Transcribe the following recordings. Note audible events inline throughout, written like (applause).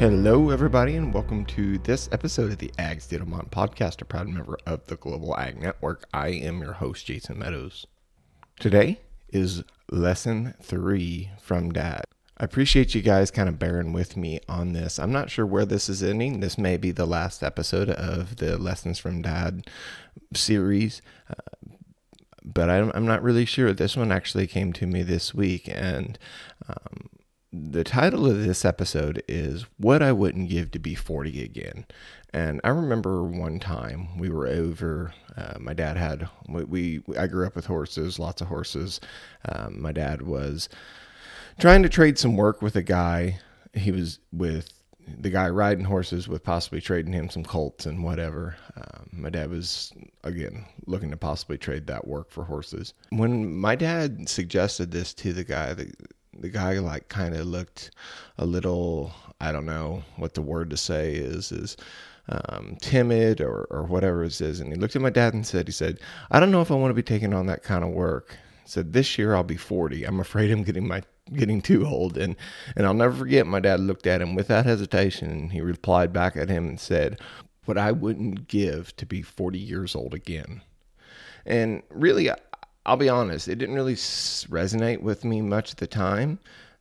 Hello, everybody, and welcome to this episode of the Ag State of Mind podcast, a proud member of the Global Ag Network. I am your host, Jason Meadows. Today is lesson three from Dad. I appreciate you guys kind of bearing with me on this. I'm not sure where this is ending. This may be the last episode of the Lessons from Dad series, uh, but I'm, I'm, not really sure. This one actually came to me this week, and um, the title of this episode is What I Wouldn't Give to Be 40 Again. And I remember one time we were over, uh, my dad had, we, we, I grew up with horses, lots of horses. Um, my dad was trying to trade some work with a guy. He was with the guy riding horses with possibly trading him some colts and whatever. Um, my dad was, again, looking to possibly trade that work for horses. When my dad suggested this to the guy, the, the guy like kind of looked a little I don't know what the word to say is is um, timid or, or whatever it is. And he looked at my dad and said, he said, I don't know if I want to be taking on that kind of work. He said, this year I'll be 40. I'm afraid I'm getting my getting too old. And, and I'll never forget, my dad looked at him without hesitation. And he replied back at him and said, what I wouldn't give to be 40 years old again. And really, I'll be honest, it didn't really resonate with me much at the time.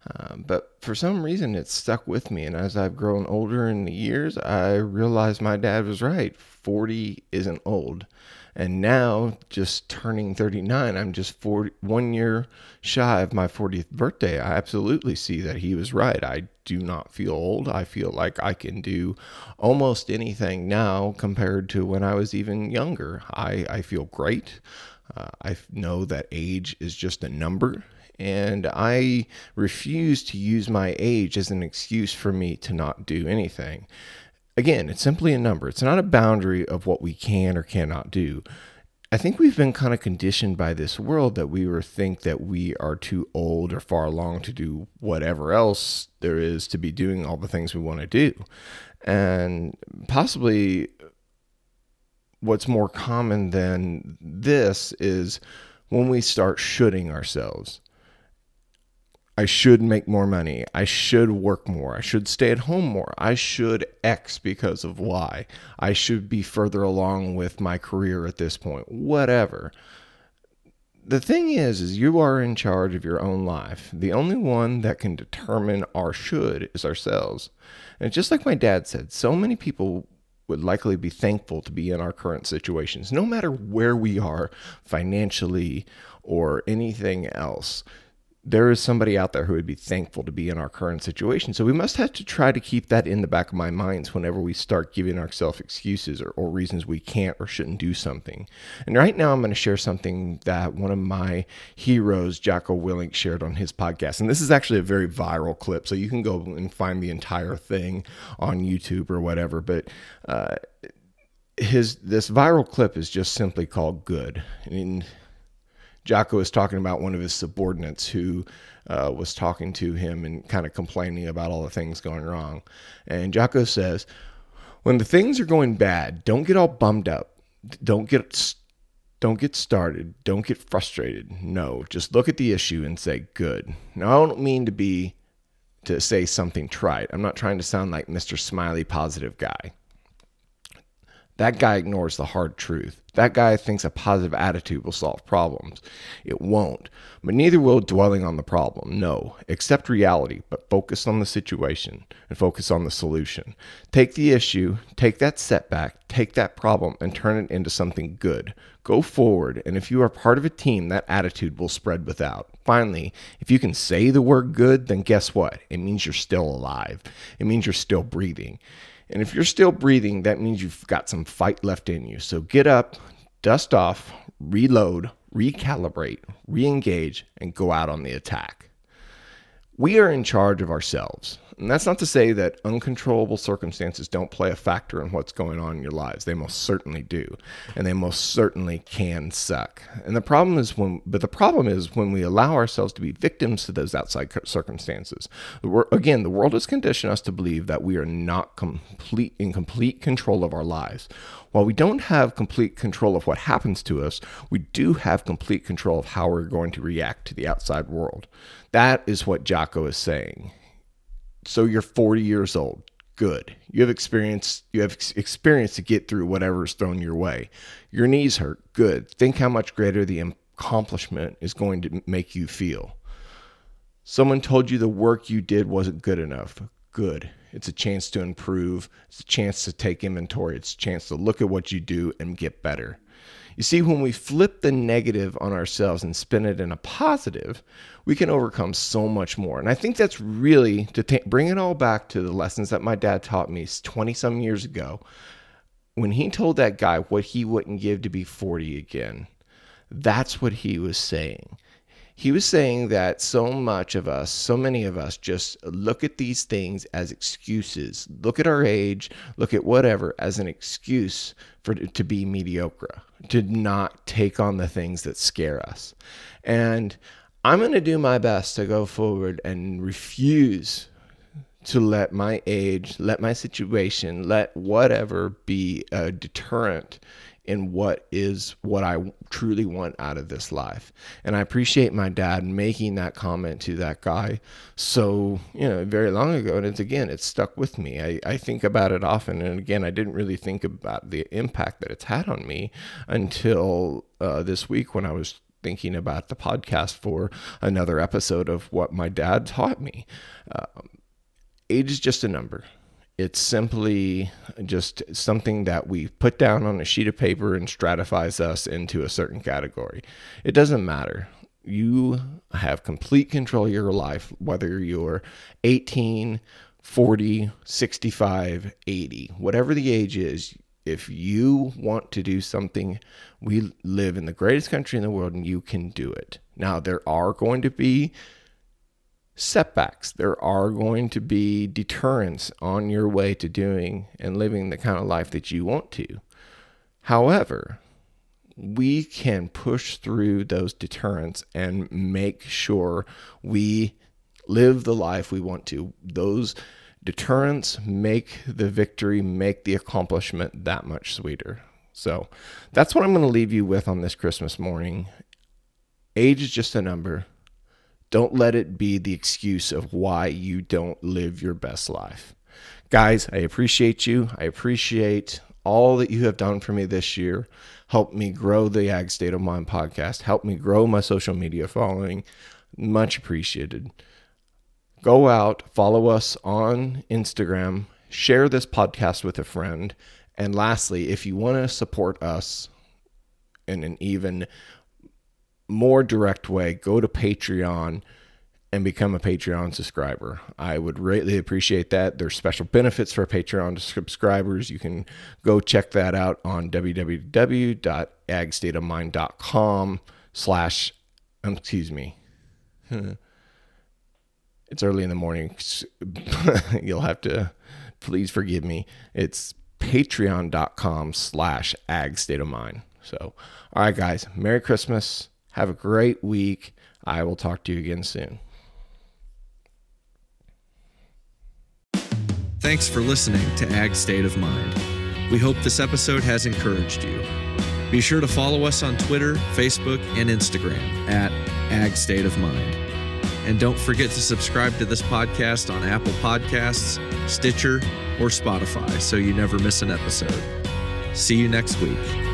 Uh, but for some reason, it stuck with me. And as I've grown older in the years, I realized my dad was right. 40 isn't old. And now, just turning 39, I'm just 40, one year shy of my 40th birthday. I absolutely see that he was right. I do not feel old. I feel like I can do almost anything now compared to when I was even younger. I, I feel great. Uh, I know that age is just a number, and I refuse to use my age as an excuse for me to not do anything. Again, it's simply a number, it's not a boundary of what we can or cannot do. I think we've been kind of conditioned by this world that we were think that we are too old or far along to do whatever else there is to be doing all the things we want to do. And possibly what's more common than this is when we start shooting ourselves. I should make more money. I should work more. I should stay at home more. I should X because of Y. I should be further along with my career at this point. Whatever. The thing is is you are in charge of your own life. The only one that can determine our should is ourselves. And just like my dad said, so many people would likely be thankful to be in our current situations, no matter where we are financially or anything else there is somebody out there who would be thankful to be in our current situation. So we must have to try to keep that in the back of my minds whenever we start giving ourselves excuses or, or reasons we can't or shouldn't do something. And right now, I'm going to share something that one of my heroes, Jocko Willink, shared on his podcast. And this is actually a very viral clip, so you can go and find the entire thing on YouTube or whatever. But uh, his this viral clip is just simply called "Good." And Jocko was talking about one of his subordinates who uh, was talking to him and kind of complaining about all the things going wrong. And Jocko says, when the things are going bad, don't get all bummed up. Don't get don't get started. Don't get frustrated. No, just look at the issue and say good. Now I don't mean to be to say something trite. I'm not trying to sound like Mr. Smiley positive guy. That guy ignores the hard truth. That guy thinks a positive attitude will solve problems. It won't. But neither will dwelling on the problem. No. Accept reality, but focus on the situation and focus on the solution. Take the issue, take that setback, take that problem, and turn it into something good. Go forward, and if you are part of a team, that attitude will spread without. Finally, if you can say the word good, then guess what? It means you're still alive. It means you're still breathing. And if you're still breathing, that means you've got some fight left in you. So get up, dust off, reload, recalibrate, re engage, and go out on the attack. we are in charge of ourselves. And that's not to say that uncontrollable circumstances don't play a factor in what's going on in your lives. They most certainly do. And they most certainly can suck. And the problem is when, but the problem is when we allow ourselves to be victims to those outside circumstances. Again, the world has conditioned us to believe that we are not complete in complete control of our lives. While we don't have complete control of what happens to us, we do have complete control of how we're going to react to the outside world. That is what Jocko is saying. So you're 40 years old. Good. You have experience. You have experience to get through whatever is thrown your way. Your knees hurt. Good. Think how much greater the accomplishment is going to make you feel. Someone told you the work you did wasn't good enough. Good. It's a chance to improve. It's a chance to take inventory. It's a chance to look at what you do and get better. You see, when we flip the negative on ourselves and spin it in a positive, we can overcome so much more. And I think that's really to t- bring it all back to the lessons that my dad taught me 20 some years ago when he told that guy what he wouldn't give to be 40 again. That's what he was saying he was saying that so much of us, so many of us, just look at these things as excuses. Look at our age, look at whatever as an excuse for to be mediocre, to not take on the things that scare us. And I'm going to do my best to go forward and refuse to let my age, let my situation, let whatever be a deterrent in what is what I truly want out of this life. And I appreciate my dad making that comment to that guy so, you know, very long ago. And it's again, it's stuck with me. I, I think about it often. And again, I didn't really think about the impact that it's had on me until uh, this week when I was thinking about the podcast for another episode of what my dad taught me. Uh, age is just a number. It's simply just something that we put down on a sheet of paper and stratifies us into a certain category. It doesn't matter. You have complete control of your life, whether you're 18, 40, 65, 80, whatever the age is. If you want to do something, we live in the greatest country in the world and you can do it. Now, there are going to be setbacks. There are going to be deterrents on your way to doing and living the kind of life that you want to. However, we can push through those deterrents and make sure we live the life we want to. Those deterrents make the victory, make the accomplishment that much sweeter. So that's what I'm going to leave you with on this Christmas morning. Age is just a number. Don't let it be the excuse of why you don't live your best life. Guys, I appreciate you. I appreciate all that you have done for me this year. Help me grow the Ag State of Mind podcast. Help me grow my social media following. Much appreciated. Go out, follow us on Instagram, share this podcast with a friend. And lastly, if you want to support us in an even more direct way, go to Patreon and become a Patreon subscriber. I would greatly appreciate that. There's special benefits for Patreon subscribers. You can go check that out on www.agstateofmind.com slash, um, excuse me. (laughs) It's early in the morning. (laughs) You'll have to please forgive me. It's patreon.com slash ag state of mind. So, all right, guys, Merry Christmas. Have a great week. I will talk to you again soon. Thanks for listening to Ag State of Mind. We hope this episode has encouraged you. Be sure to follow us on Twitter, Facebook, and Instagram at Ag State of Mind. And don't forget to subscribe to this podcast on Apple Podcasts, Stitcher, or Spotify so you never miss an episode. See you next week.